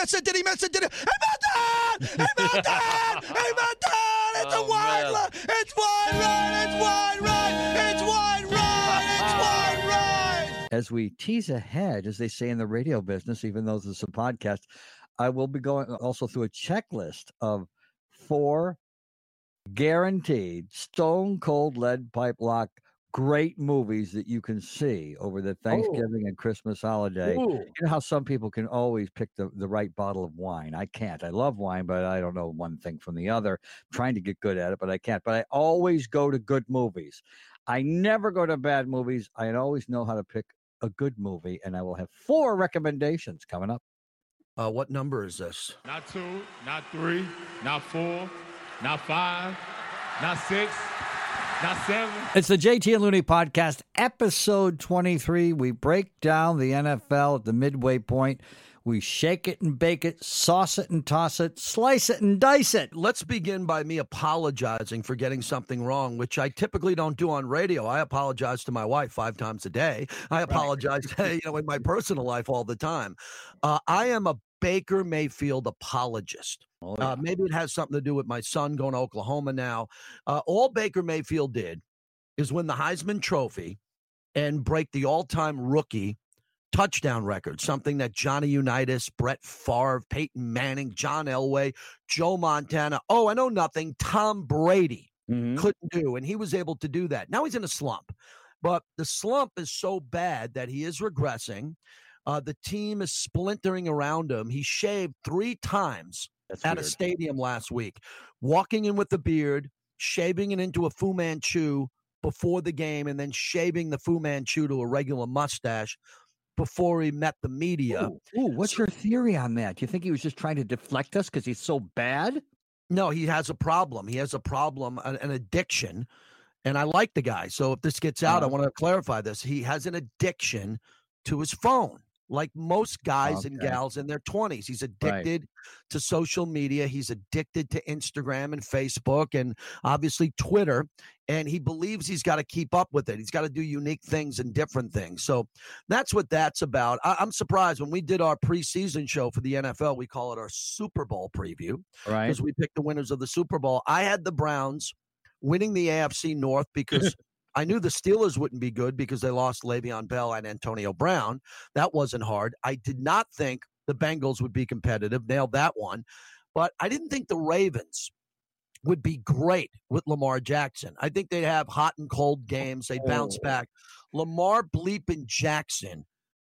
miss it? Did he miss it? Did he? Hey, Milton! Hey, Milton! hey, Milton! It's a Oh, wide man. right. It's wide right. It's wide right. It's wide right. It's wide right. As we tease ahead, as they say in the radio business, even though this is a podcast, I will be going also through a checklist of four guaranteed stone cold lead pipe lock great movies that you can see over the Thanksgiving and Christmas holiday. Ooh. You know how some people can always pick the, the right bottle of wine. I can't. I love wine, but I don't know one thing from the other. I'm trying to get good at it, but I can't. But I always go to good movies. I never go to bad movies. I always know how to pick a good movie, and I will have four recommendations coming up. Uh, what number is this? Not two, not three, not four, not five, not six, not seven. It's the JT and Looney podcast, episode 23. We break down the NFL at the midway point. We shake it and bake it, sauce it and toss it, slice it and dice it. Let's begin by me apologizing for getting something wrong, which I typically don't do on radio. I apologize to my wife five times a day. I apologize, you know, in my personal life all the time. Uh, I am a Baker Mayfield apologist. Oh, Uh, maybe it has something to do with my son going to Oklahoma now. Uh, all Baker Mayfield did is win the Heisman Trophy and break the all-time rookie touchdown record, something that Johnny Unitas, Brett Favre, Peyton Manning, John Elway, Joe Montana, oh, I know nothing, Tom Brady Mhm. couldn't do. And he was able to do that. Now he's in a slump. But the slump is so bad that he is regressing. Uh, the team is splintering around him. He shaved three times That's at a stadium last week, walking in with the beard, shaving it into a Fu Manchu before the game, and then shaving the Fu Manchu to a regular mustache before he met the media. Ooh, ooh, what's your theory on that? Do you think he was just trying to deflect us because he's so bad? No, he has a problem. He has a problem, an, an addiction. And I like the guy. So if this gets out, I Uh-huh. want to clarify this. He has an addiction to his phone, like most guys and gals in their 20s. He's addicted to social media. He's addicted to Instagram and Facebook and obviously Twitter. And he believes he's got to keep up with it. He's got to do unique things and different things. So that's what that's about. I, I'm surprised when we did our preseason show for the NFL, we call it our Super Bowl preview Right. because we picked the winners of the Super Bowl. I had the Browns winning the AFC North because I knew the Steelers wouldn't be good because they lost Le'Veon Bell and Antonio Brown. That wasn't hard. I did not think the Bengals would be competitive. Nailed that one. But I didn't think the Ravens would be great with Lamar Jackson. I think they'd have hot and cold games. They'd bounce Oh. back. Lamar Bleepin Jackson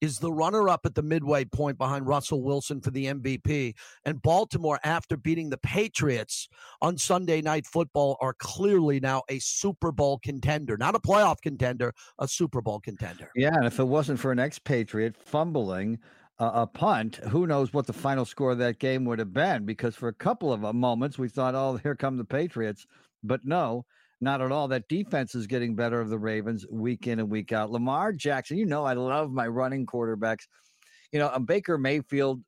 is the runner up at the midway point behind Russell Wilson for the MVP. And Baltimore, after beating the Patriots on Sunday Night Football, are clearly now a Super Bowl contender, not a playoff contender, a Super Bowl contender. Yeah, and if it wasn't for an expatriate fumbling a, a punt, who knows what the final score of that game would have been? Because for a couple of uh, moments we thought, "Oh, here come the Patriots," but no, not at all. That defense is getting better of the Ravens week in and week out. Lamar Jackson, you know, I love my running quarterbacks. You know, a Baker Mayfield.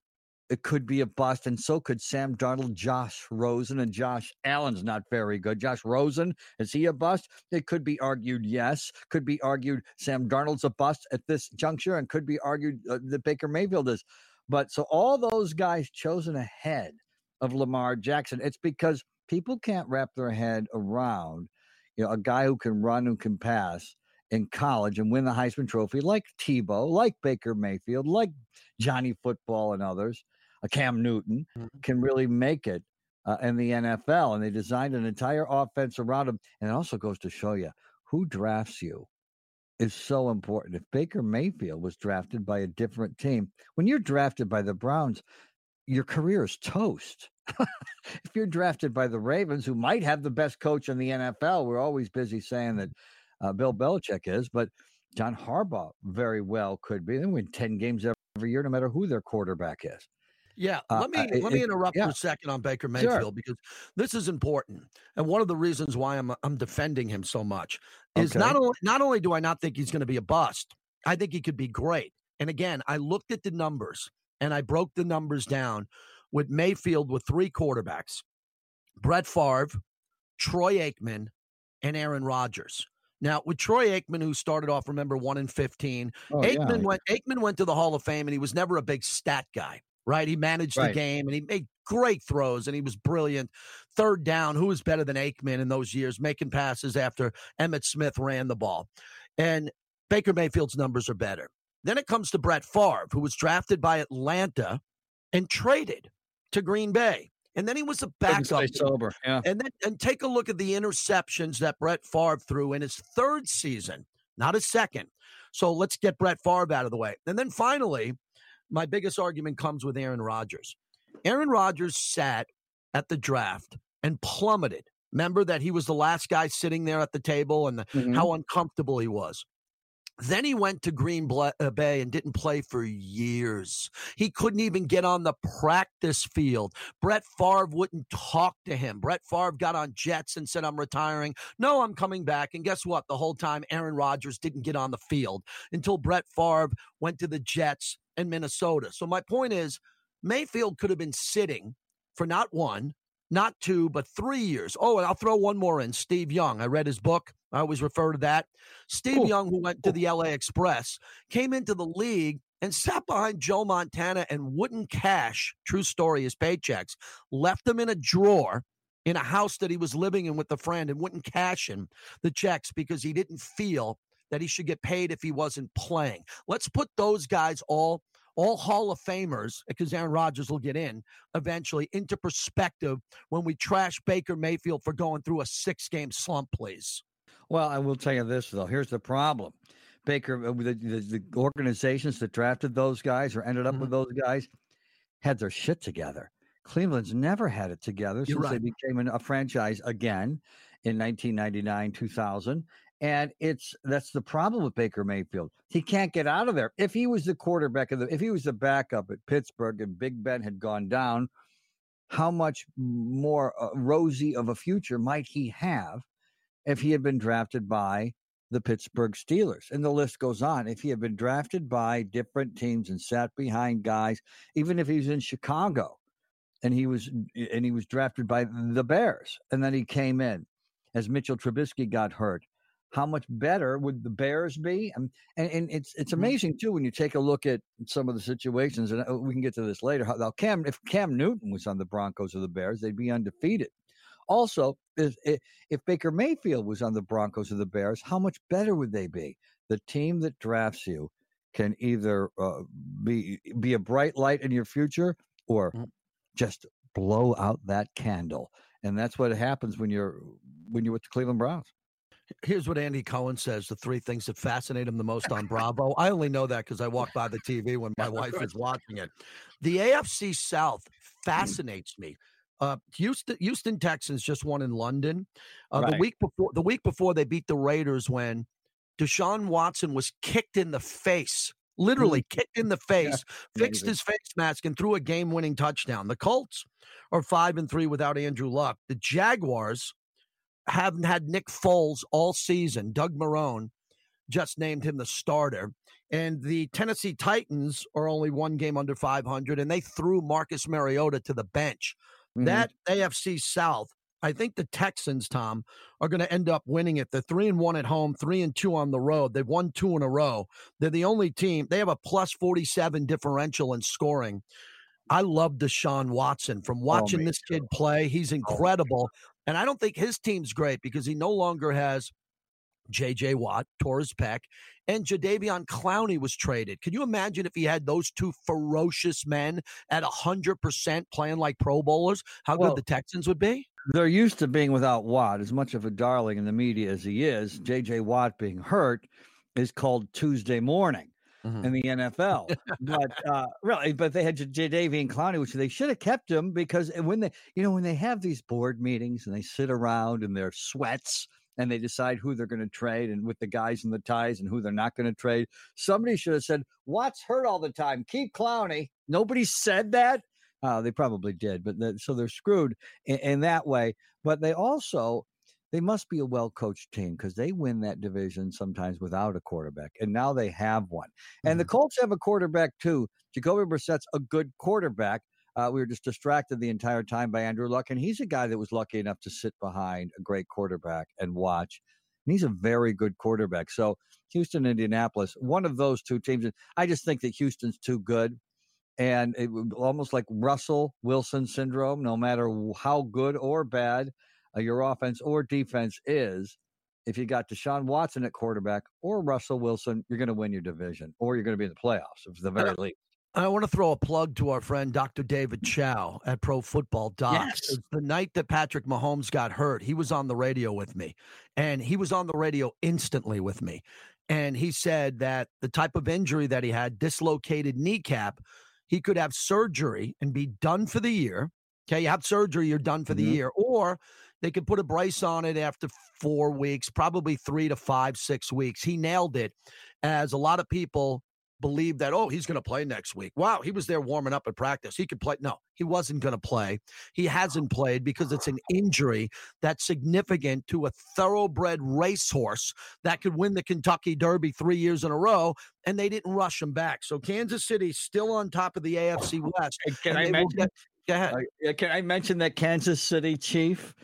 It could be a bust, and so could Sam Darnold, Josh Rosen, and Josh Allen's not very good. Josh Rosen, is he a bust? It could be argued yes. Could be argued Sam Darnold's a bust at this juncture, and could be argued uh, that Baker Mayfield is. But so all those guys chosen ahead of Lamar Jackson, it's because people can't wrap their head around, you know, a guy who can run, who can pass in college and win the Heisman Trophy, like Tebow, like Baker Mayfield, like Johnny Football, and others. A Cam Newton can really make it uh, in the NFL, and they designed an entire offense around him. And it also goes to show you who drafts you is so important. If Baker Mayfield was drafted by a different team, when you're drafted by the Browns, your career is toast. if you're drafted by the Ravens, who might have the best coach in the NFL, we're always busy saying that uh, Bill Belichick is, but John Harbaugh very well could be. They win 10 games every year, no matter who their quarterback is. Yeah, Uh, let me uh, let me it- interrupt yeah. for a second on Baker Sure. Mayfield because this is important, and one of the reasons why I'm I'm defending him so much is Okay. not only not only do I not think he's going to be a bust, I think he could be great. And again, I looked at the numbers and I broke the numbers down with Mayfield with three quarterbacks: Brett Favre, Troy Aikman, and Aaron Rodgers. Now, with Troy Aikman, who started off, remember, one in fifteen, Oh, yeah. Aikman went Aikman went to the Hall of Fame and he was never a big stat guy. right? He managed Right. the game and he made great throws and he was brilliant. Third down, who was better than Aikman in those years, making passes after Emmitt Smith ran the ball. And Baker Mayfield's numbers are better. Then it comes to Brett Favre, who was drafted by Atlanta and traded to Green Bay. And then he was a backup. sober. Yeah. And then and take a look at the interceptions that Brett Favre threw in his third season, not his second. So let's get Brett Favre out of the way. And then finally, my biggest argument comes with Aaron Rodgers. Aaron Rodgers sat at the draft and plummeted. Remember that he was the last guy sitting there at the table and the, Mhm. how uncomfortable he was. Then he went to Green uh, Bay and didn't play for years. He couldn't even get on the practice field. Brett Favre wouldn't talk to him. Brett Favre got on jets and said, I'm retiring. No, I'm coming back. And guess what? The whole time, Aaron Rodgers didn't get on the field until Brett Favre went to the Jets in Minnesota. So my point is, Mayfield could have been sitting for not one, not two, but three years. Oh, and I'll throw one more in Steve Young. I read his book. I always refer to that. Steve Cool. Young, who went to the LA Express, came into the league and sat behind Joe Montana and wouldn't cash, true story, his paychecks, left them in a drawer in a house that he was living in with a friend and wouldn't cash him the checks because he didn't feel that he should get paid if he wasn't playing. Let's put those guys all all Hall of Famers, because Aaron Rodgers will get in eventually, into perspective when we trash Baker Mayfield for going through a six game slump, please. Well, I will tell you this though. Here's the problem. Baker, uh, the, the, the organizations that drafted those guys or ended up Mhm. with those guys had their shit together. Cleveland's never had it together You're since they became an, a franchise again in 1999, 2000. And it's that's the problem with Baker Mayfield. He can't get out of there. If he was the quarterback of the, if he was the backup at Pittsburgh and Big Ben had gone down, how much more uh, rosy of a future might he have if he had been drafted by the Pittsburgh Steelers? And the list goes on. If he had been drafted by different teams and sat behind guys, even if he was in Chicago and he was and he was drafted by the Bears, and then he came in as Mitchell Trubisky got hurt. How much better would the Bears be? And and, and it's it's Mhm. amazing too when you take a look at some of the situations, and uh, we can get to this later. How now Cam, if Cam Newton was on the Broncos or the Bears, they'd be undefeated. Also, if, if if Baker Mayfield was on the Broncos or the Bears, how much better would they be? The team that drafts you can either uh, be be a bright light in your future or Mm. just blow out that candle, and that's what happens when you're when you're with the Cleveland Browns. Here's what Andy Cohen says the three things that fascinate him the most on Bravo. I only know that because I walk by the TV when my wife is watching it. The AFC South fascinates me. Uh, Houston, Houston Texans just won in London. Uh, The week before, the week before they beat the Raiders when Deshaun Watson was kicked in the face, literally kicked in the face, fixed his face mask, and threw a game-winning touchdown. The Colts are five and three without Andrew Luck. The Jaguars haven't had Nick Foles all season. Doug Marrone just named him the starter. And the Tennessee Titans are only one game under 500, and they threw Marcus Mariota to the bench. Mhm. That AFC South, I think the Texans, Tom, are going to end up winning it. They're three and one at home, three and two on the road. They've won two in a row. They're the only team. They have a plus 47 differential in scoring. I love Deshaun Watson. From watching me this kid play, he's Oh, incredible. And I don't think his team's great because he no longer has J.J. Watt, tore his pec, and Jadeveon Clowney was traded. Can you imagine if he had those two ferocious men at 100% playing like Pro Bowlers, how Well, good the Texans would be? they're used to being without Watt. As much of a darling in the media as he is, J.J. Watt being hurt is called Tuesday morning Mhm. in the NFL. but uh, really, but they had Jadeveon Clowney, which they should have kept him because when they, you know, when they have these board meetings and they sit around in their sweats and they decide who they're going to trade and with the guys in the ties and who they're not going to trade, somebody should have said, "Watt's hurt all the time. Keep Clowney." Nobody said that. Uh, they probably did, but the, so they're screwed in, in that way. But they also they must be a well coached team because they win that division sometimes without a quarterback, and now they have one. And the Colts have a quarterback too. Jacoby Brissett's a good quarterback. Uh, we were just distracted the entire time by Andrew Luck, and he's a guy that was lucky enough to sit behind a great quarterback and watch. And he's a very good quarterback. So Houston, Indianapolis, one of those two teams. I just think that Houston's too good. and it would almost like Russell Wilson syndrome. No matter how good or bad uh, your offense or defense is, if you got Deshaun Watson at quarterback or Russell Wilson, you're going to win your division or you're going to be in the playoffs at the very least. I want to throw a plug to our friend Dr. David Chao at Pro Football Docs. Yes. The night that Patrick Mahomes got hurt, he was on the radio with me, and he was on the radio instantly with me. And he said that the type of injury that he had, dislocated kneecap, he could have surgery and be done for the year. Okay, you have surgery, you're done for the Mhm. year, or they could put a brace on it after four weeks, probably three to five, six weeks. He nailed it, as a lot of people believe that, oh, he's going to play next week. Wow, he was there warming up at practice. He could play. No, he wasn't going to play. He hasn't played because it's an injury that's significant to a thoroughbred racehorse that could win the Kentucky Derby three years in a row, and they didn't rush him back. So Kansas City's still on top of the AFC West. Can I mention? get- Go ahead. Uh, can I mention that Kansas City Chief,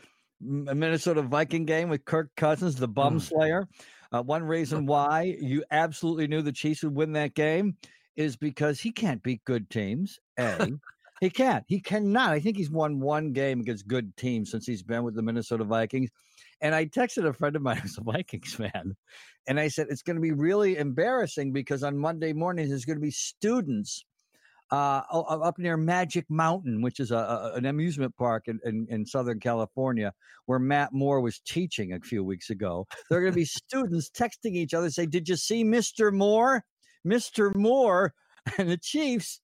Minnesota Viking game with Kirk Cousins, the bum Mm. slayer? Uh, one reason why you absolutely knew the Chiefs would win that game is because he can't beat good teams. A, he can't. He cannot. I think he's won one game against good teams since he's been with the Minnesota Vikings. And I texted a friend of mine who's a Vikings fan, and I said it's going to be really embarrassing because on Monday morning there's going to be students uh, up near Magic Mountain, which is a, a- an amusement park in, in, in Southern California, where Matt Moore was teaching a few weeks ago. There are going to be students texting each other, say, "Did you see Mr. Moore? Mr. Moore and the Chiefs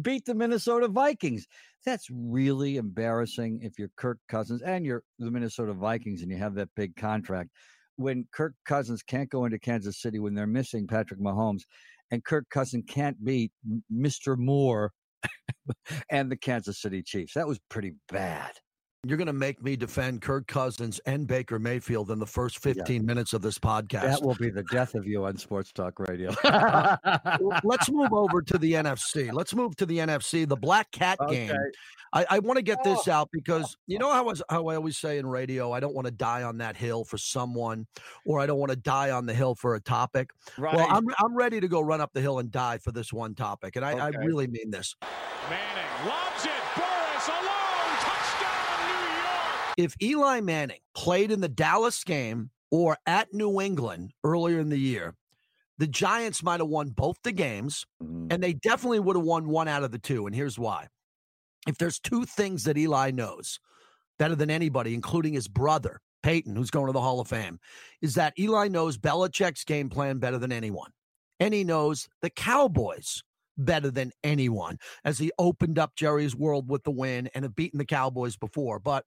beat the Minnesota Vikings." That's really embarrassing if you're Kirk Cousins and you're the Minnesota Vikings and you have that big contract. When Kirk Cousins can't go into Kansas City when they're missing Patrick Mahomes, and Kirk Cousin can't beat Mr. Moore and the Kansas City Chiefs. That was pretty bad. You're going to make me defend Kirk Cousins and Baker Mayfield in the first 15 minutes of this podcast. That will be the death of you on Sports Talk Radio. Well, Let's move over to the NFC. Let's move to the NFC. The Black Cat game. I, I want to get this Oh. out because you know how I, was, how I always say in radio, I don't want to die on that hill for someone, or I don't want to die on the hill for a topic. right. Well, I'm I'm ready to go run up the hill and die for this one topic, and I, I really mean this. Manning lobs it. Burress alone. Touchdown, New York. If Eli Manning played in the Dallas game or at New England earlier in the year, the Giants might have won both the games. Mm, And they definitely would have won one out of the two. And here's why. If there's two things that Eli knows better than anybody, including his brother, Peyton, who's going to the Hall of Fame, is that Eli knows Belichick's game plan better than anyone. And he knows the Cowboys better than anyone as he opened up Jerry's world with the win and have beaten the Cowboys before. But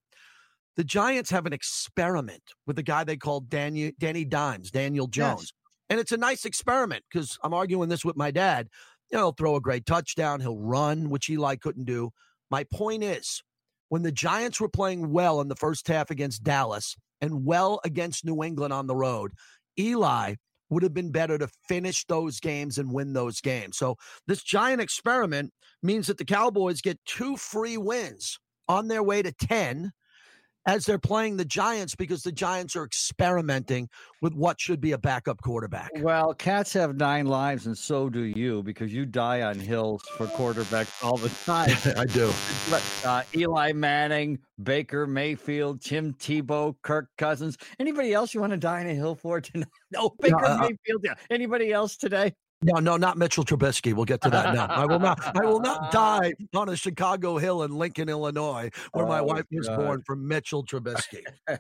the Giants have an experiment with a guy they call Danny, Danny Dimes, Daniel Jones. And it's a nice experiment because I'm arguing this with my dad. You know, he'll throw a great touchdown, he'll run, which Eli couldn't do. My point is, when the Giants were playing well in the first half against Dallas and well against New England on the road, Eli would have been better to finish those games and win those games. So this giant experiment means that the Cowboys get two free wins on their way to 10 as they're playing the Giants because the Giants are experimenting with what should be a backup quarterback. Well, cats have nine lives, and so do you, because you die on hills for quarterbacks all the time. I do. But, uh, Eli Manning, Baker Mayfield, Tim Tebow, Kirk Cousins. Anybody else you want to die on a hill for tonight? No, Baker uh, Mayfield. Yeah. Anybody else today? No, no, not Mitchell Trubisky. We'll get to that. No, I will not. I will not die on a Chicago hill in Lincoln, Illinois, where my Oh, wife was God. born from Mitchell Trubisky.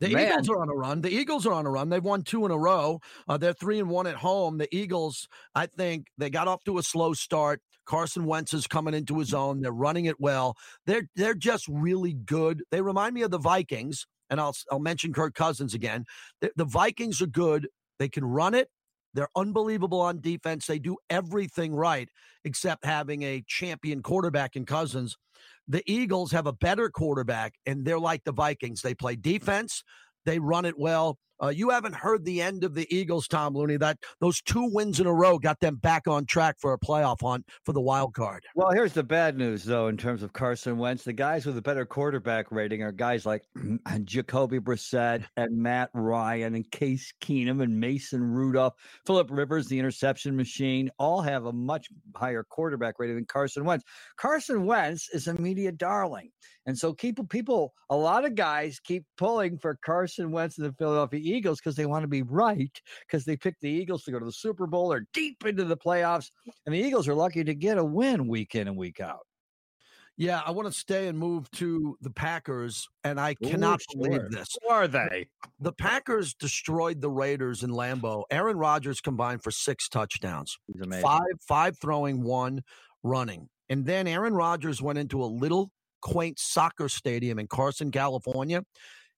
The Man. Eagles are on a run. The Eagles are on a run. They've won two in a row. Uh, they're three and one at home. The Eagles, I think, they got off to a slow start. Carson Wentz is coming into his own. They're running it well. They're they're just really good. They remind me of the Vikings, and I'll I'll mention Kirk Cousins again. The, the Vikings are good. They can run it. They're unbelievable on defense. They do everything right except having a champion quarterback in Cousins. The Eagles have a better quarterback, and they're like the Vikings. They play defense, they run it well. Uh, you haven't heard the end of the Eagles, Tom Looney. That those two wins in a row got them back on track for a playoff hunt for the wild card. Well, here's the bad news, though, in terms of Carson Wentz. The guys with a better quarterback rating are guys like Jacoby Brissett and Matt Ryan and Case Keenum and Mason Rudolph, Philip Rivers, the interception machine, all have a much higher quarterback rating than Carson Wentz. Carson Wentz is a media darling. And so people, people, a lot of guys keep pulling for Carson Wentz and the Philadelphia Eagles because they want to be right because they picked the Eagles to go to the Super Bowl or deep into the playoffs. And the Eagles are lucky to get a win week in and week out. Yeah, I want to stay and move to the Packers, and I cannot Ooh, believe this. Who are they? The Packers destroyed the Raiders in Lambeau. Aaron Rodgers combined for six touchdowns, He's amazing. five five throwing, one running. And then Aaron Rodgers went into a little quaint soccer stadium in Carson, California,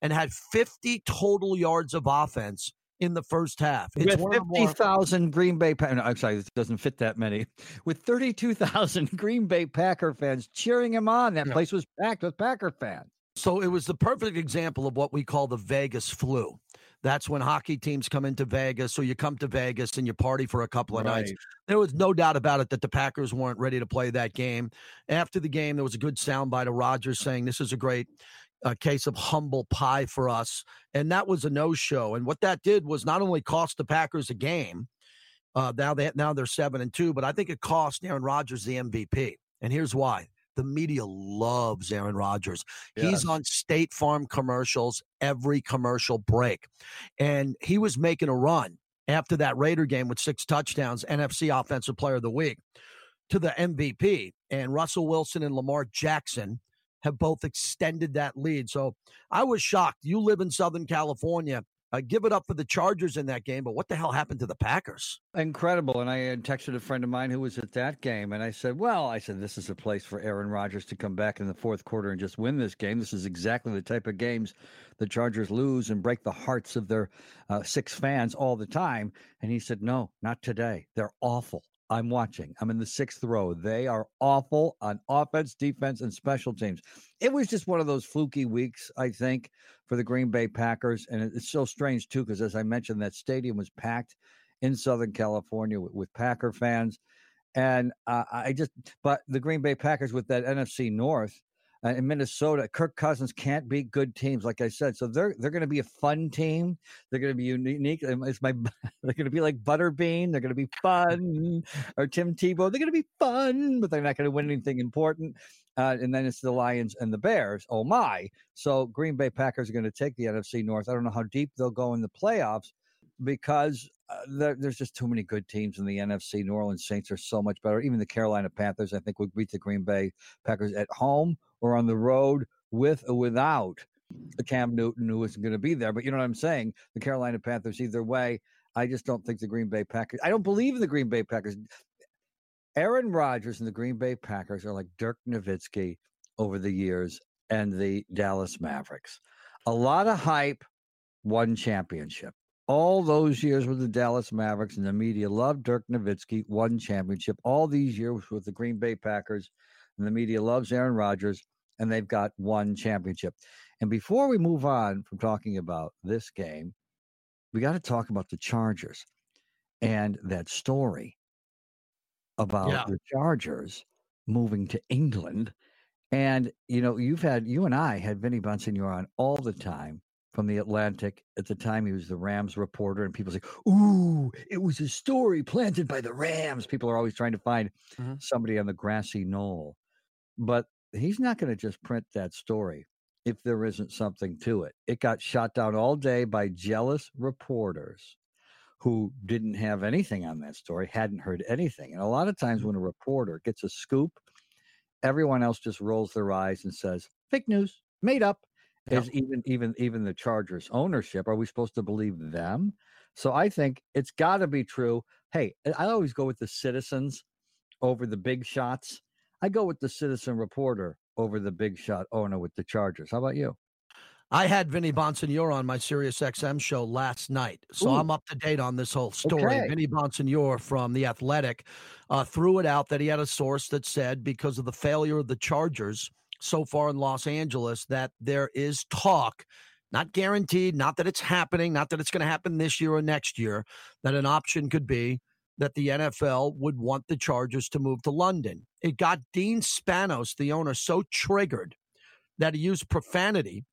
and had 50 total yards of offense in the first half. It's With one more- 50,000 Green Bay, pa- no, I'm sorry, this doesn't fit that many. With 32,000 Green Bay Packer fans cheering him on, that Yeah. place was packed with Packer fans. So it was the perfect example of what we call the Vegas flu. That's when hockey teams come into Vegas. So you come to Vegas and you party for a couple of nights. There was no doubt about it that the Packers weren't ready to play that game. After the game, there was a good soundbite of Rodgers saying, This is a great uh, case of humble pie for us. And that was a no show. And what that did was not only cost the Packers a game, uh, now, they, now they're seven and two, but I think it cost Aaron Rodgers the MVP. And here's why the media loves Aaron Rodgers. He's on State Farm commercials every commercial break. And he was making a run after that Raider game with six touchdowns, NFC Offensive Player of the Week, to the MVP. And Russell Wilson and Lamar Jackson have both extended that lead. So I was shocked. You live in Southern California. Uh, give it up for the Chargers in that game, but what the hell happened to the Packers? Incredible. And I had texted a friend of mine who was at that game, and I said, Well, I said, this is a place for Aaron Rodgers to come back in the fourth quarter and just win this game. This is exactly the type of games the Chargers lose and break the hearts of their uh, six fans all the time. And he said, No, not today. They're awful. I'm watching. I'm in the sixth row. They are awful on offense, defense, and special teams. It was just one of those fluky weeks, I think, for the Green Bay Packers. And it's so strange, too, because as I mentioned, that stadium was packed in Southern California with, with Packer fans. And uh, I just, but the Green Bay Packers with that NFC North uh, in Minnesota, Kirk Cousins can't beat good teams, like I said. So they're they're going to be a fun team. They're going to be unique. It's my they're going to be like Butterbean. They're going to be fun, or Tim Tebow. They're going to be fun, but they're not going to win anything important. Uh, and then it's the Lions and the Bears. Oh my! So Green Bay Packers are going to take the NFC North. I don't know how deep they'll go in the playoffs because uh, there's just too many good teams in the NFC. New Orleans Saints are so much better. Even the Carolina Panthers, I think, would beat the Green Bay Packers at home or on the road with or without the Cam Newton, who isn't going to be there. But you know what I'm saying? The Carolina Panthers, either way, I just don't think the Green Bay Packers. I don't believe in the Green Bay Packers. Aaron Rodgers and the Green Bay Packers are like Dirk Nowitzki over the years and the Dallas Mavericks. A lot of hype, one championship. All those years with the Dallas Mavericks and the media loved Dirk Nowitzki, one championship. All these years with the Green Bay Packers and the media loves Aaron Rodgers, and they've got one championship. And before we move on from talking about this game, we got to talk about the Chargers and that story about Yeah. the Chargers moving to England. And you know, you've had you and I had Vinny Bonsignore on all the time from the Athletic. At the time, he was the Rams reporter, and people say, "Ooh, it was a story planted by the Rams." People are always trying to find Mhm. somebody on the grassy knoll, but he's not going to just print that story if there isn't something to it. It got shot down all day by jealous reporters who didn't have anything on that story, hadn't heard anything. And a lot of times mm-hmm. when a reporter gets a scoop, everyone else just rolls their eyes and says, fake news, made up. Yeah. As even even even the Chargers ownership, are we supposed to believe them? So I think it's got to be true. Hey, I always go with the citizens over the big shots. I go with the citizen reporter over the big shot owner with the Chargers. How about you? I had Vinny Bonsignore on my Sirius XM show last night, so Ooh. I'm up to date on this whole story. Okay. Vinny Bonsignore from The Athletic uh, threw it out that he had a source that said because of the failure of the Chargers so far in Los Angeles, that there is talk not guaranteed, not that it's happening, not that it's going to happen this year or next year, that an option could be that the NFL would want the Chargers to move to London. It got Dean Spanos, the owner, so triggered that he used profanity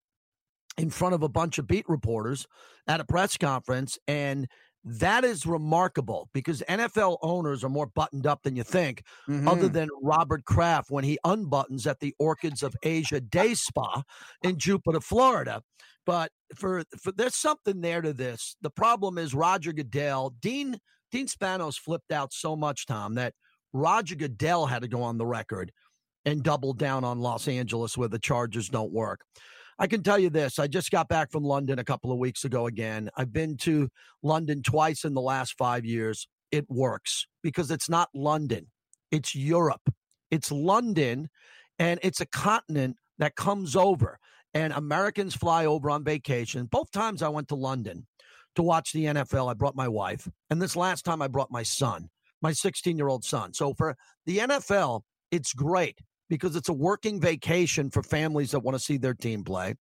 in front of a bunch of beat reporters at a press conference. And that is remarkable because NFL owners are more buttoned up than you think, mm-hmm. other than Robert Kraft when he unbuttons at the Orchids of Asia Day Spa in Jupiter, Florida. But for, for there's something there to this. The problem is Roger Goodell, Dean Dean Spanos flipped out so much, Tom, that Roger Goodell had to go on the record and double down on Los Angeles where the Chargers don't work. I can tell you this I just got back from London a couple of weeks ago again. I've been to London twice in the last five years. It works because it's not London, it's Europe. It's London, and it's a continent that comes over. And Americans fly over on vacation. Both times I went to London to watch the NFL, I brought my wife. And this last time I brought my son, my 16 year old son. So for the NFL, it's great because it's a working vacation for families that want to see their team play.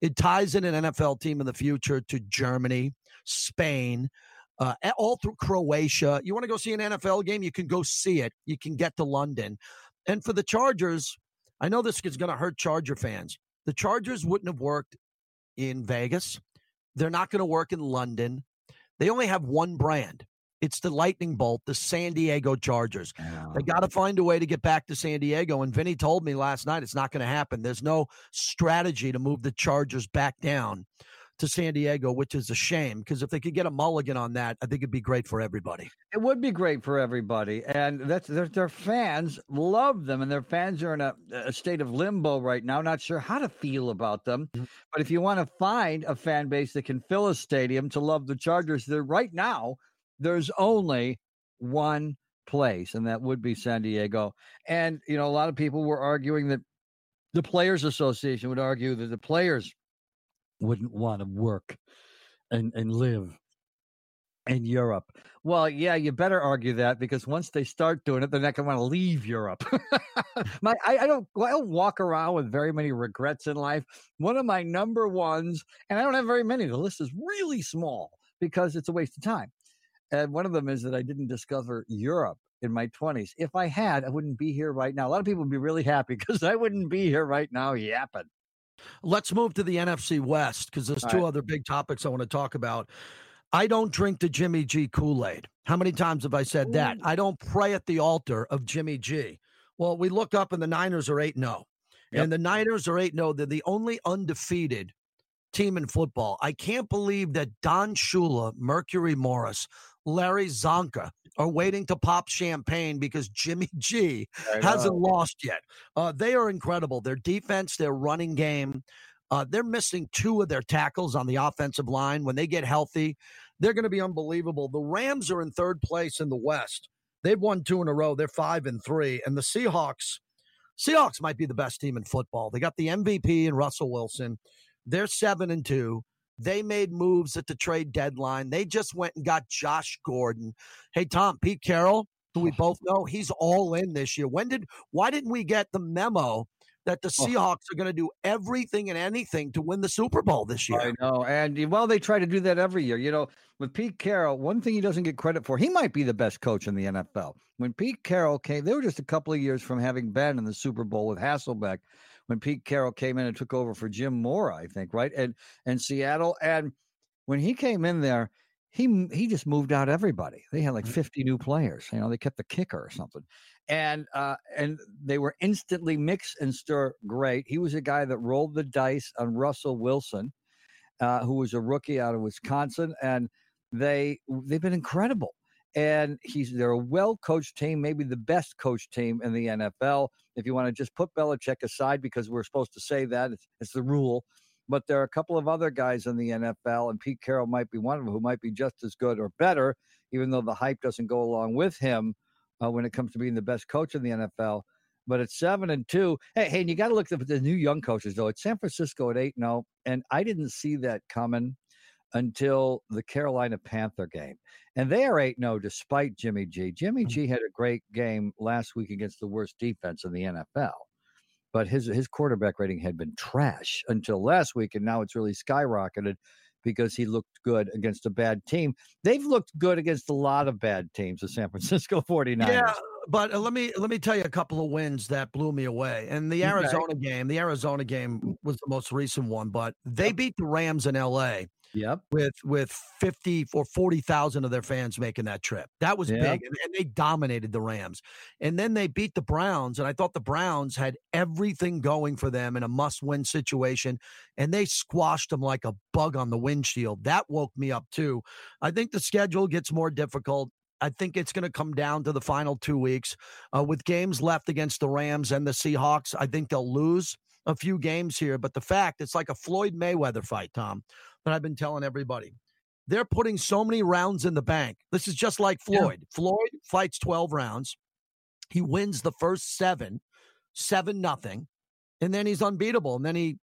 It ties in an NFL team in the future to Germany, Spain, uh, all through Croatia. You want to go see an NFL game? You can go see it. You can get to London. And for the Chargers, I know this is going to hurt Charger fans. The Chargers wouldn't have worked in Vegas. They're not going to work in London. They only have one brand. It's the lightning bolt, the San Diego Chargers. Yeah. They got to find a way to get back to San Diego. And Vinny told me last night it's not going to happen. There's no strategy to move the Chargers back down to San Diego, which is a shame because if they could get a mulligan on that, I think it'd be great for everybody. It would be great for everybody, and that's their, their fans love them, and their fans are in a, a, state of limbo right now, not sure how to feel about them. Mm-hmm. But if you want to find a fan base that can fill a stadium to love the Chargers, there right now there's only one place, and that would be San Diego. And, you know, a lot of people were arguing that the Players Association would argue that the players wouldn't want to work and, and live in Europe. Well, yeah, you better argue that because once they start doing it, they're not going to want to leave Europe. my, I, I, don't, I don't walk around with very many regrets in life. One of my number ones, and I don't have very many. The list is really small because it's a waste of time. And one of them is that I didn't discover Europe in my 20s. If I had, I wouldn't be here right now. A lot of people would be really happy because I wouldn't be here right now yapping. Let's move to the NFC West because there's All two right. other big topics I want to talk about. I don't drink the Jimmy G Kool Aid. How many times have I said Ooh. that? I don't pray at the altar of Jimmy G. Well, we look up and the Niners are 8 0. And the Niners are 8 0. They're the only undefeated team in football. I can't believe that Don Shula, Mercury Morris, Larry Csonka are waiting to pop champagne because Jimmy G hasn't lost yet. Uh, they are incredible. Their defense, their running game, uh, they're missing two of their tackles on the offensive line. When they get healthy, they're going to be unbelievable. The Rams are in third place in the West. They've won two in a row. They're five and three. And the Seahawks, Seahawks might be the best team in football. They got the MVP and Russell Wilson. They're seven and two. They made moves at the trade deadline. They just went and got Josh Gordon. Hey, Tom, Pete Carroll, who we oh. both know, he's all in this year. When did why didn't we get the memo that the. Seahawks are going to do everything and anything to win the Super Bowl this year? I know. And well, they try to do that every year. You know, with Pete Carroll, one thing he doesn't get credit for, he might be the best coach in the NFL. When Pete Carroll came, they were just a couple of years from having been in the Super Bowl with Hasselbeck when Pete Carroll came in and took over for Jim Mora, I think, right? And and Seattle. And when he came in there, he he just moved out everybody. They had like mm. 50 new players. You know, they kept the kicker or something. And uh and they were instantly mix and stir great. He was a guy that rolled the dice on Russell Wilson, uh, who was a rookie out of Wisconsin, and they they've been incredible and he's they're a well coached team, maybe the best coached team in the NFL. If you want to just put Belichick aside because we're supposed to say that it's, it's, the rule, but there are a couple of other guys in the NFL, and Pete Carroll might be one of them who might be just as good or better, even though the hype doesn't go along with him uh, when it comes to being the best coach in the NFL. But it's seven and two. Hey, hey, and you got to look at the new young coaches though. It's San Francisco at eight and no, and I didn't see that coming until the Carolina Panther game. And they are 8 0 despite Jimmy G. Jimmy mm. G had a great game last week against the worst defense in the NFL. but his his quarterback rating had been trash until last week, and now it's really skyrocketed because he looked good against a bad team. They've looked good against a lot of bad teams, the San Francisco 49ers. Yeah, but uh, let me let me tell you a couple of wins that blew me away. And the Okay. Arizona game, the Arizona game was the most recent one, but they beat the Rams in LA Yep. with with 50 or 40,000 of their fans making that trip. That was Yeah. big and, and they dominated the Rams. And then they beat the Browns and I thought the Browns had everything going for them in a must-win situation and they squashed them like a bug on the windshield. That woke me up too. I think the schedule gets more difficult. I think it's going to come down to the final 2 weeks uh, with games left against the Rams and the Seahawks. I think they'll lose a few games here, but the fact it's like a Floyd Mayweather fight, Tom that I've been telling everybody. They're putting so many rounds in the bank. This is just like Yeah. Floyd. Floyd fights 12 rounds. He wins the first seven, seven nothing, and then he's unbeatable. And then he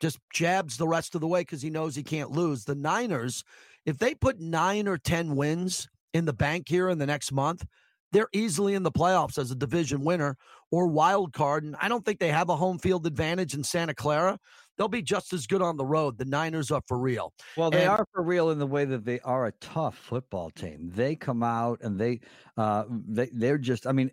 just jabs the rest of the way because he knows he can't lose. The Niners, if they put nine or 10 wins in the bank here in the next month, they're easily in the playoffs as a division winner or wild card. And I don't think they have a home field advantage in Santa Clara. They'll be just as good on the road. The Niners are for real. Well, they And- are for real in the way that they are a tough football team. They come out and they uh they they're just I mean,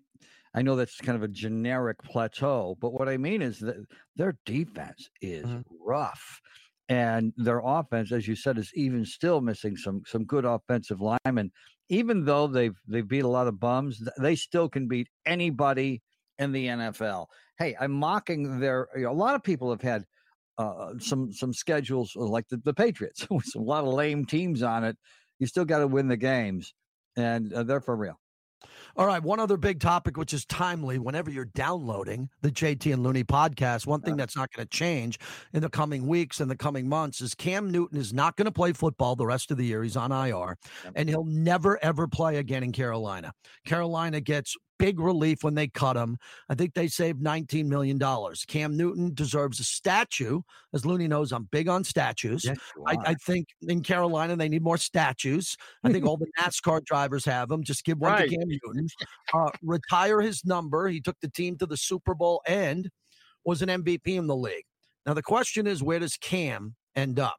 I know that's kind of a generic plateau, but what I mean is that their defense is Mhm. rough. And their offense, as you said, is even still missing some some good offensive linemen. Even though they've they beat a lot of bums, they still can beat anybody in the NFL. Hey, I'm mocking their. You know, a lot of people have had uh, some some schedules uh, like the, the Patriots with a lot of lame teams on it. You still got to win the games, and uh, they're for real. All right, one other big topic, which is timely whenever you're downloading the JT and Looney podcast. One thing that's not going to change in the coming weeks and the coming months is Cam Newton is not going to play football the rest of the year. He's on IR, and he'll never, ever play again in Carolina. Carolina gets big relief when they cut him. I think they saved $19 million. Cam Newton deserves a statue. As Looney knows, I'm big on statues. Yes, I. I think in Carolina they need more statues. I think all the NASCAR drivers have them. Just give one Right. to Cam Newton. Uh, retire his number. He took the team to the Super Bowl and was an MVP in the league. Now the question is, where does Cam end up?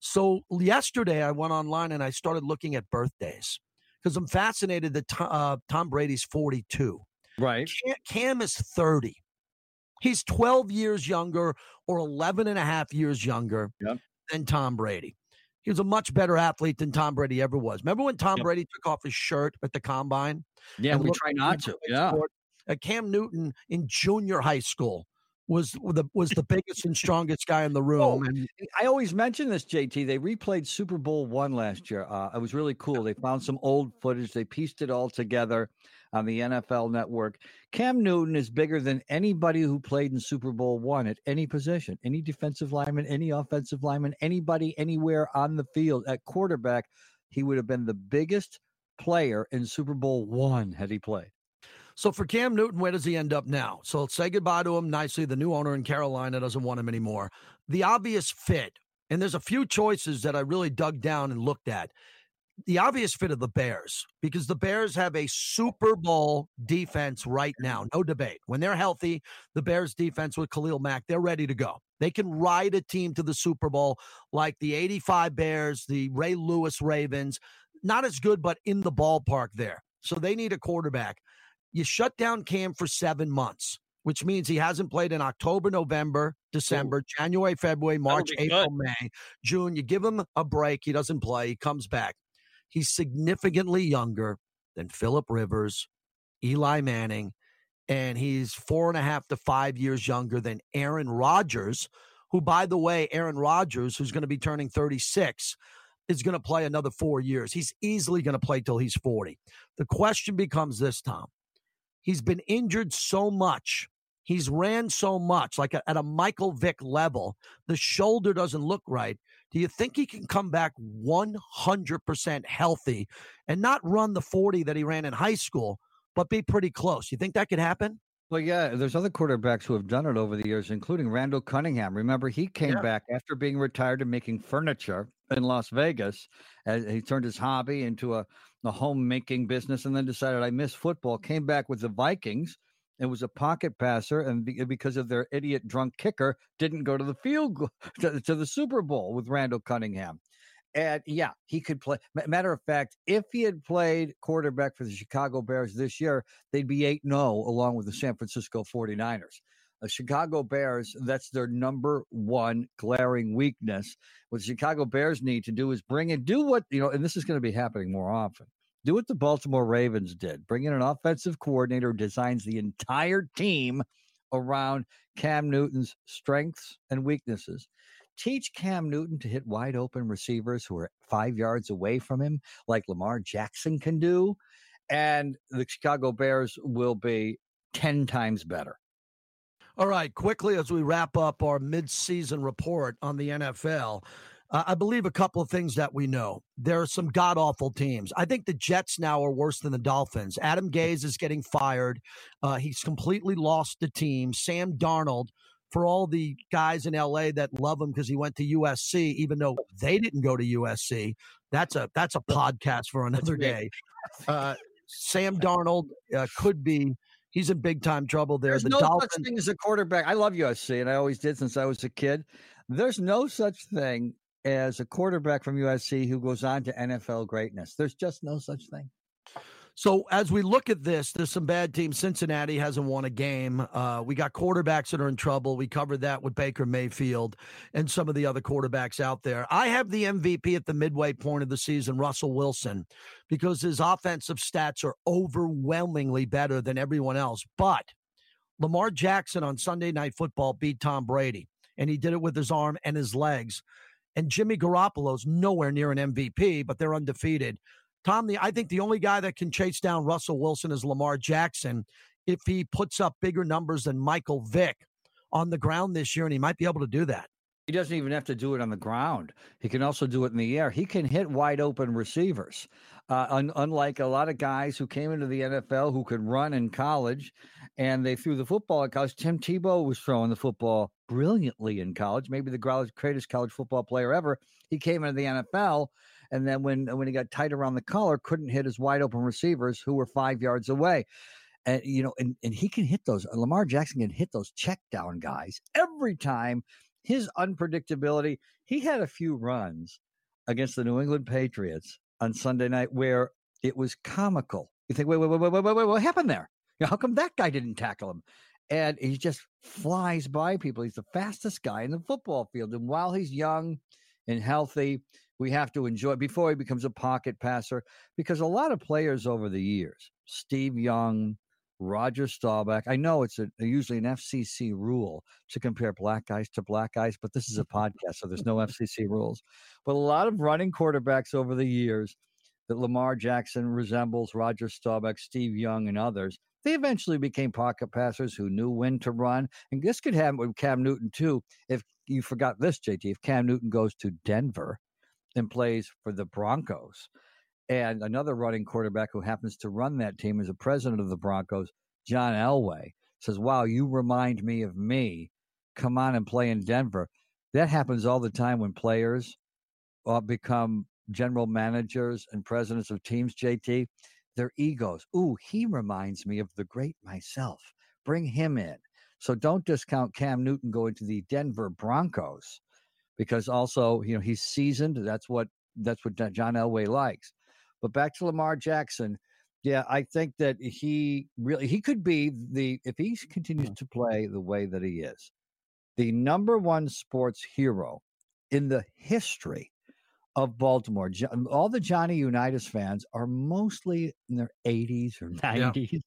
So yesterday I went online and I started looking at birthdays because I'm fascinated that Tom, uh, Tom Brady's 42. right. Cam, Cam is 30. He's 12 years younger or 11 and a half years younger Yep. than Tom Brady. He was a much better athlete than Tom Brady ever was. Remember when Tom Yep. Brady took off his shirt at the combine? Yeah, we try not to. Yeah. sport? Uh, Cam Newton in junior high school was the was the biggest and strongest guy in the room. and I always mention this, JT. They replayed Super Bowl one last year. Uh, it was really cool. They found some old footage. They pieced it all together on the NFL Network. Cam Newton is bigger than anybody who played in Super Bowl one at any position, any defensive lineman, any offensive lineman, anybody anywhere on the field at quarterback. He would have been the biggest player in Super Bowl one had he played. So for Cam Newton, where does he end up now? So let's say goodbye to him nicely. The new owner in Carolina doesn't want him anymore. The obvious fit, and there's a few choices that I really dug down and looked at. The obvious fit of the Bears, because the Bears have a Super Bowl defense right now, no debate. When they're healthy, the Bears defense with Khalil Mack, they're ready to go. They can ride a team to the Super Bowl like the 85 Bears, the Ray Lewis Ravens. Not as good, but in the ballpark there. So they need a quarterback you shut down Cam for seven months, which means he hasn't played in October, November, December, January, February, March, April, May, June. You give him a break. He doesn't play. He comes back. He's significantly younger than Philip Rivers, Eli Manning, and he's four and a half to five years younger than Aaron Rodgers, who, by the way, Aaron Rodgers, who's going to be turning 36, is going to play another four years. He's easily going to play till he's 40. The question becomes this, Tom. He's been injured so much. He's ran so much, like at a Michael Vick level. The shoulder doesn't look right. Do you think he can come back 100% healthy and not run the 40 that he ran in high school, but be pretty close? You think that could happen? Well, yeah, there's other quarterbacks who have done it over the years, including Randall Cunningham. Remember, he came Yeah. back after being retired and making furniture in Las Vegas. As he turned his hobby into a, a homemaking business and then decided, I miss football. Mm-hmm. Came back with the Vikings It was a pocket passer, and because of their idiot drunk kicker, didn't go to the field to, to the Super Bowl with Randall Cunningham. And yeah, he could play. Matter of fact, if he had played quarterback for the Chicago Bears this year, they'd be 8 0 along with the San Francisco 49ers. Chicago Bears, that's their number one glaring weakness. What the Chicago Bears need to do is bring in, do what, you know, and this is going to be happening more often. Do what the Baltimore Ravens did. Bring in an offensive coordinator who designs the entire team around Cam Newton's strengths and weaknesses teach Cam Newton to hit wide open receivers who are five yards away from him, like Lamar Jackson can do, and the Chicago Bears will be 10 times better. All right, quickly as we wrap up our midseason report on the NFL, uh, I believe a couple of things that we know. There are some god awful teams. I think the Jets now are worse than the Dolphins. Adam Gase is getting fired. Uh, he's completely lost the team. Sam Darnold for all the guys in LA that love him because he went to USC, even though they didn't go to USC. That's a that's a podcast for another day. Uh, Sam Darnold uh, could be. He's in big time trouble there. There's the no Dolphins, such thing as a quarterback. I love USC, and I always did since I was a kid. There's no such thing as a quarterback from USC who goes on to NFL greatness. There's just no such thing. So as we look at this, there's some bad teams. Cincinnati hasn't won a game. Uh, we got quarterbacks that are in trouble. We covered that with Baker Mayfield and some of the other quarterbacks out there. I have the MVP at the midway point of the season, Russell Wilson, because his offensive stats are overwhelmingly better than everyone else. But Lamar Jackson on Sunday Night Football beat Tom Brady, and he did it with his arm and his legs. And Jimmy Garoppolo's nowhere near an MVP, but they're undefeated. Tom, the I think the only guy that can chase down Russell Wilson is Lamar Jackson if he puts up bigger numbers than Michael Vick on the ground this year, and he might be able to do that. He doesn't even have to do it on the ground. He can also do it in the air. He can hit wide open receivers. Uh, un- unlike a lot of guys who came into the NFL who could run in college and they threw the football at college. Tim Tebow was throwing the football brilliantly in college, maybe the greatest college football player ever. He came into the NFL and then when when he got tight around the collar, couldn't hit his wide open receivers who were five yards away. And you know, and, and he can hit those. Uh, Lamar Jackson can hit those check down guys every time. His unpredictability. He had a few runs against the New England Patriots on Sunday night where it was comical. You think, wait, wait, wait, wait, wait, wait, what happened there? how come that guy didn't tackle him? And he just flies by people. He's the fastest guy in the football field. And while he's young and healthy, we have to enjoy before he becomes a pocket passer because a lot of players over the years, Steve Young, Roger Staubach. I know it's a, usually an FCC rule to compare black guys to black guys, but this is a podcast, so there's no FCC rules. But a lot of running quarterbacks over the years that Lamar Jackson resembles Roger Staubach, Steve Young, and others. They eventually became pocket passers who knew when to run. And this could happen with Cam Newton, too. If you forgot this, JT, if Cam Newton goes to Denver, and plays for the Broncos. And another running quarterback who happens to run that team is the president of the Broncos, John Elway, says, Wow, you remind me of me. Come on and play in Denver. That happens all the time when players uh, become general managers and presidents of teams, JT. Their egos. Ooh, he reminds me of the great myself. Bring him in. So don't discount Cam Newton going to the Denver Broncos because also you know he's seasoned. That's what that's what John Elway likes. But back to Lamar Jackson, yeah, I think that he really he could be the if he continues mm-hmm. to play the way that he is, the number one sports hero in the history of Baltimore. Um, all the Johnny Unitas fans are mostly in their 80s or 90s, yeah.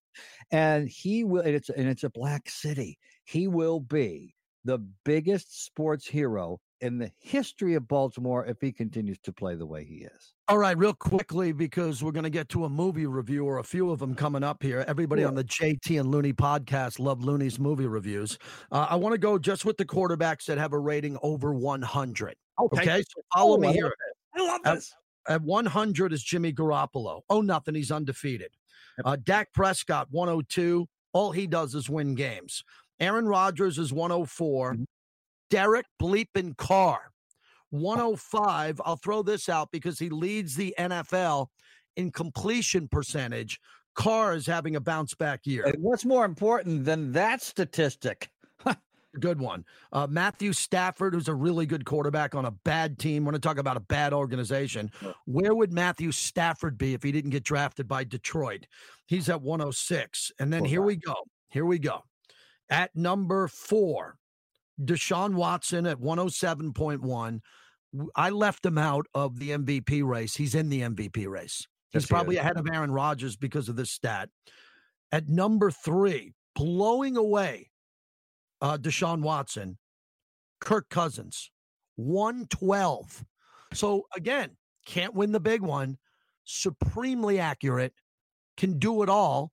and he will. And it's and it's a black city. He will be the biggest sports hero in the history of Baltimore if he continues to play the way he is. All right, real quickly, because we're going to get to a movie review or a few of them coming up here. Everybody on the JT and Looney podcast love Looney's movie reviews. Uh, I want to go just with the quarterbacks that have a rating over 100. Okay, okay? so follow oh, me I here. I love this. At, at 100 is Jimmy Garoppolo. Oh, nothing. He's undefeated. Uh, Dak Prescott, 102. All he does is win games. Aaron Rodgers is 104. Derek Bleepin Carr, 105. I'll throw this out because he leads the NFL in completion percentage. Carr is having a bounce back year. And what's more important than that statistic? Good one. Uh, Matthew Stafford, who's a really good quarterback on a bad team. Want to talk about a bad organization? Where would Matthew Stafford be if he didn't get drafted by Detroit? He's at 106. And then here we go. Here we go. At number four, Deshaun Watson at 107.1. I left him out of the MVP race. He's in the MVP race. He's Yes, probably is. ahead of Aaron Rodgers because of this stat. At number three, blowing away uh, Deshaun Watson, Kirk Cousins, 112. So again, can't win the big one, supremely accurate, can do it all,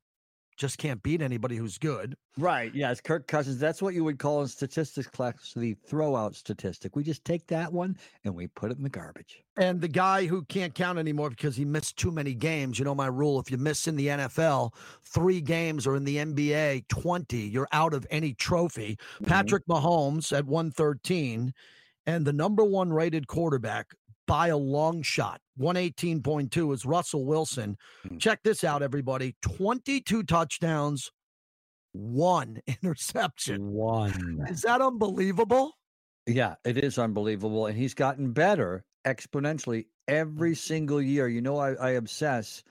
just can't beat anybody who's good. Right. Yes. Kirk Cousins. That's what you would call in statistics class the throwout statistic. We just take that one and we put it in the garbage. And the guy who can't count anymore because he missed too many games. You know my rule: if you miss in the NFL three games or in the NBA twenty, you're out of any trophy. Mm-hmm. Patrick Mahomes at one thirteen, and the number one rated quarterback by a long shot, one eighteen point two, is Russell Wilson. Mhm. Check this out, everybody: twenty two touchdowns, one interception. One. Is that unbelievable? Yeah, it is unbelievable. And he's gotten better exponentially every single year. You know, I, I obsess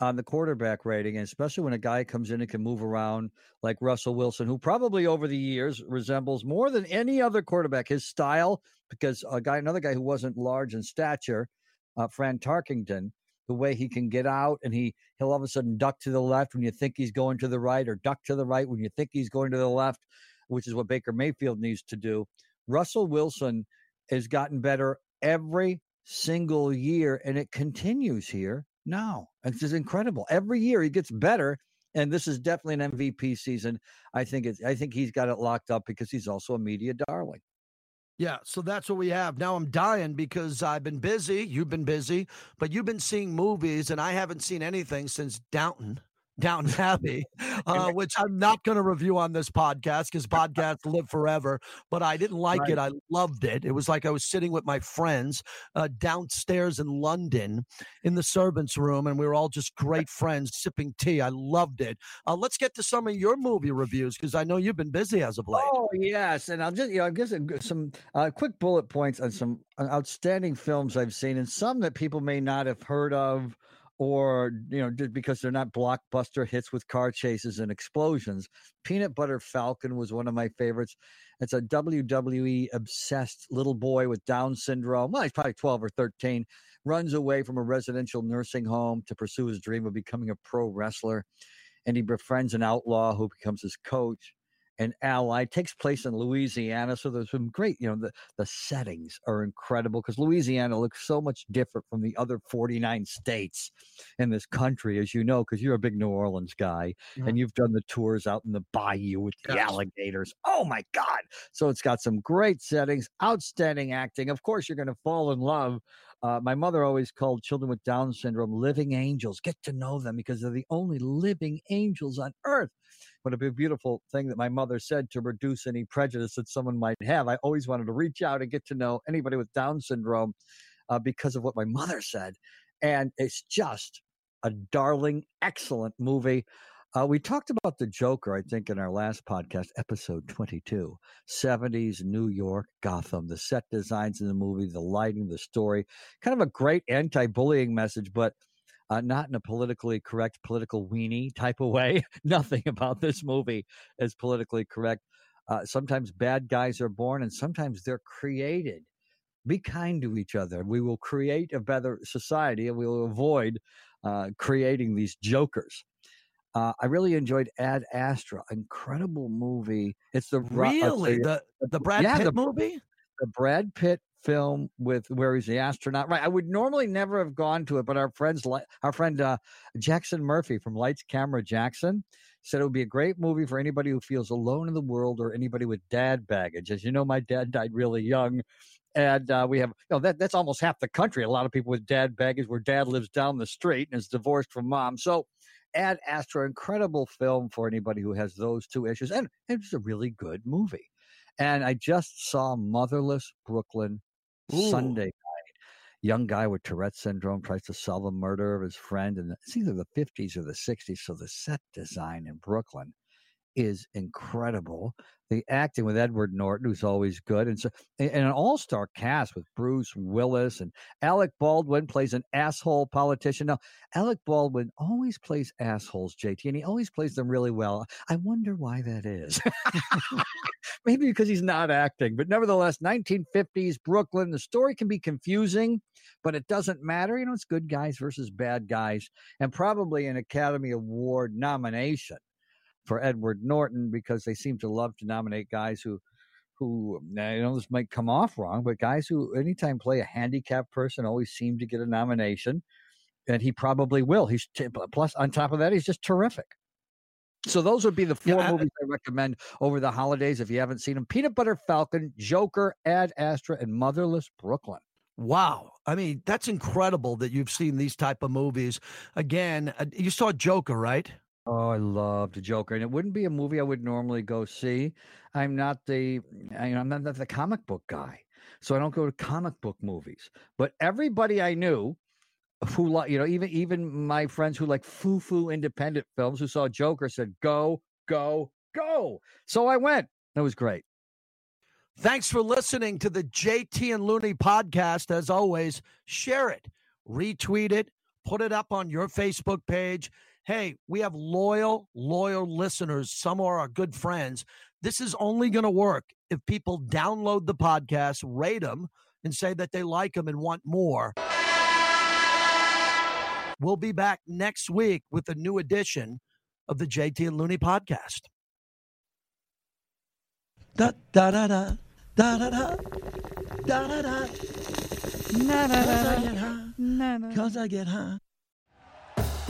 on the quarterback rating, and especially when a guy comes in and can move around like Russell Wilson, who probably over the years resembles more than any other quarterback his style, because a guy, another guy who wasn't large in stature, uh, Fran Tarkenton, the way he can get out and he he'll all of a sudden duck to the left when you think he's going to the right, or duck to the right when you think he's going to the left, which is what Baker Mayfield needs to do. Russell Wilson has gotten better every single year, and it continues here now. It's just incredible. Every year he gets better, and this is definitely an MVP season. I think it's. I think he's got it locked up because he's also a media darling. Yeah, so that's what we have. Now I'm dying because I've been busy. You've been busy, but you've been seeing movies, and I haven't seen anything since Downton, Downton Abbey, uh, which I'm not going to review on this podcast because podcasts live forever. But I didn't like it. I loved it. It was like I was sitting with my friends uh, downstairs in London in the servants' room, and we were all just great friends sipping tea. I loved it. Uh, let's get to some of your movie reviews because I know you've been busy as of late. Oh yes, and I'll just you know give some, some uh, quick bullet points on some uh, outstanding films I've seen, and some that people may not have heard of, or you know just because they're not blockbuster hits with car chases and explosions. Peanut Butter Falcon was one of my favorites. It's a WWE obsessed little boy with Down syndrome. Well, he's probably twelve or thirteen. Runs away from a residential nursing home to pursue his dream of becoming a pro wrestler, and he befriends an outlaw who becomes his coach and ally takes place in Louisiana. So there's some great, you know, the, the settings are incredible because Louisiana looks so much different from the other 49 states in this country, as you know, because you're a big New Orleans guy Mhm. and you've done the tours out in the bayou with the alligators. Oh my God. So it's got some great settings, outstanding acting. Of course, you're going to fall in love. Uh, my mother always called children with Down syndrome living angels. Get to know them because they're the only living angels on earth but a beautiful thing that my mother said to reduce any prejudice that someone might have. I always wanted to reach out and get to know anybody with Down syndrome uh, because of what my mother said. And it's just a darling, excellent movie. Uh, we talked about the Joker, I think, in our last podcast, episode 22. 70s New York, Gotham, the set designs in the movie, the lighting, the story. Kind of a great anti bullying message, but uh, not in a politically correct, political weenie type of way. Nothing about this movie is politically correct. Uh, sometimes bad guys are born and sometimes they're created. Be kind to each other. We will create a better society and we will avoid uh, creating these jokers. Uh, I really enjoyed Ad Astra, incredible movie. It's the uh, Really, the, the the Brad yeah, Pitt the- movie? the Brad Pitt film with where he's the astronaut. Right. I would normally never have gone to it, but our friends, our friend uh, Jackson Murphy from Lights Camera Jackson said it would be a great movie for anybody who feels alone in the world or anybody with dad baggage. As you know, my dad died really young. And uh, we have, you know, that that's almost half the country. A lot of people with dad baggage where dad lives down the street and is divorced from mom. So, Ad Astra, incredible film for anybody who has those two issues. And it's a really good movie. And I just saw Motherless Brooklyn Ooh. Sunday night. young guy with Tourette syndrome tries to solve the murder of his friend, and it's either the 50s or the 60s. So the set design in Brooklyn is incredible. The acting with Edward Norton, who's always good, and so and an all-star cast with Bruce Willis and Alec Baldwin plays an asshole politician. Now, Alec Baldwin always plays assholes, JT, and he always plays them really well. I wonder why that is. Maybe because he's not acting, but nevertheless, 1950s Brooklyn. The story can be confusing, but it doesn't matter. You know, it's good guys versus bad guys, and probably an Academy Award nomination for Edward Norton because they seem to love to nominate guys who who you know this might come off wrong, but guys who anytime play a handicapped person always seem to get a nomination, and he probably will. He's t- plus on top of that, he's just terrific. So those would be the four Yeah, I- movies I recommend over the holidays if you haven't seen them: Peanut Butter Falcon, Joker, Ad Astra, and Motherless Brooklyn. Wow. I mean, that's incredible that you've seen these type of movies. Again, uh, you saw Joker, right? Oh, I loved Joker, and it wouldn't be a movie I would normally go see. I'm not the, I, I'm not the comic book guy, so I don't go to comic book movies. But everybody I knew, who like, you know, even even my friends who like foo foo independent films, who saw Joker, said, "Go, go, go!" So I went. That was great. Thanks for listening to the JT and Looney podcast. As always, share it, retweet it, put it up on your Facebook page. Hey, we have loyal, loyal listeners. Some are our good friends. This is only going to work if people download the podcast, rate them, and say that they like them and want more. We'll be back next week with a new edition of the JT and Looney podcast. Da da da da da da da da da da. Cause I get high. Cause I get high.